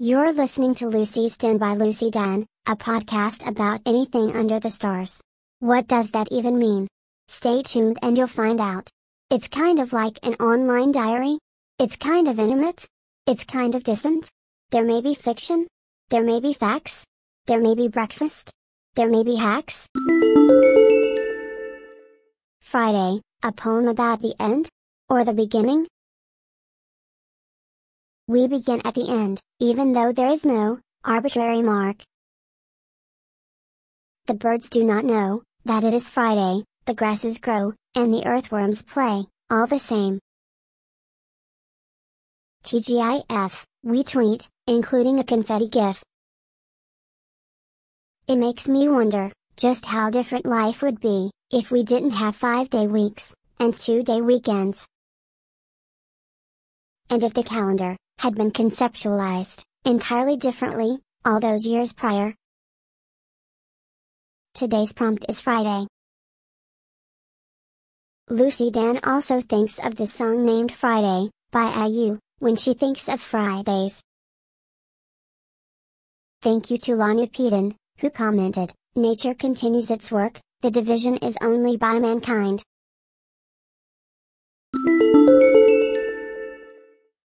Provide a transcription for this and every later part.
listening to Lucy's Den by Lucy Dan, a podcast about anything under the stars. What does that even mean? Stay tuned and you'll find out. It's kind of like an online diary. It's kind of intimate. It's kind of distant. There may be fiction. There may be facts. There may be breakfast. There may be hacks. Friday, a poem about the end? Or the beginning? We begin at the end, even though there is no arbitrary mark. The birds do not know that it is Friday, the grasses grow, and the earthworms play, all the same. TGIF, we tweet, including a confetti gif. It makes me wonder, just how different life would be, if we didn't have five day weeks, and two day weekends. And if the calendar, had been conceptualized, entirely differently, all those years prior. Today's prompt is Friday. Lucy Dan also thinks of the song named Friday, by IU, when she thinks of Fridays. Thank you to Lanya Peden, who commented, Nature continues its work, the division is only by mankind.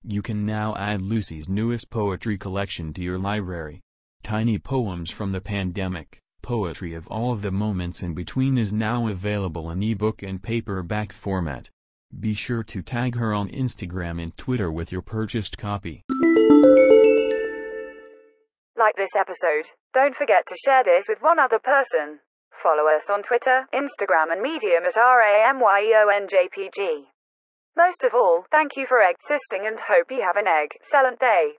You can now add Lucy's newest poetry collection to your library. Tiny Poems from the Pandemic, Poetry of All the Moments in Between is now available in ebook and paperback format. Be sure to tag her on Instagram and Twitter with your purchased copy. Like this episode, don't forget to share this with one other person. Follow us on Twitter, Instagram, and Medium at RAMYEONJPG. Most of all, thank you for existing and hope you have an egg. excellent day.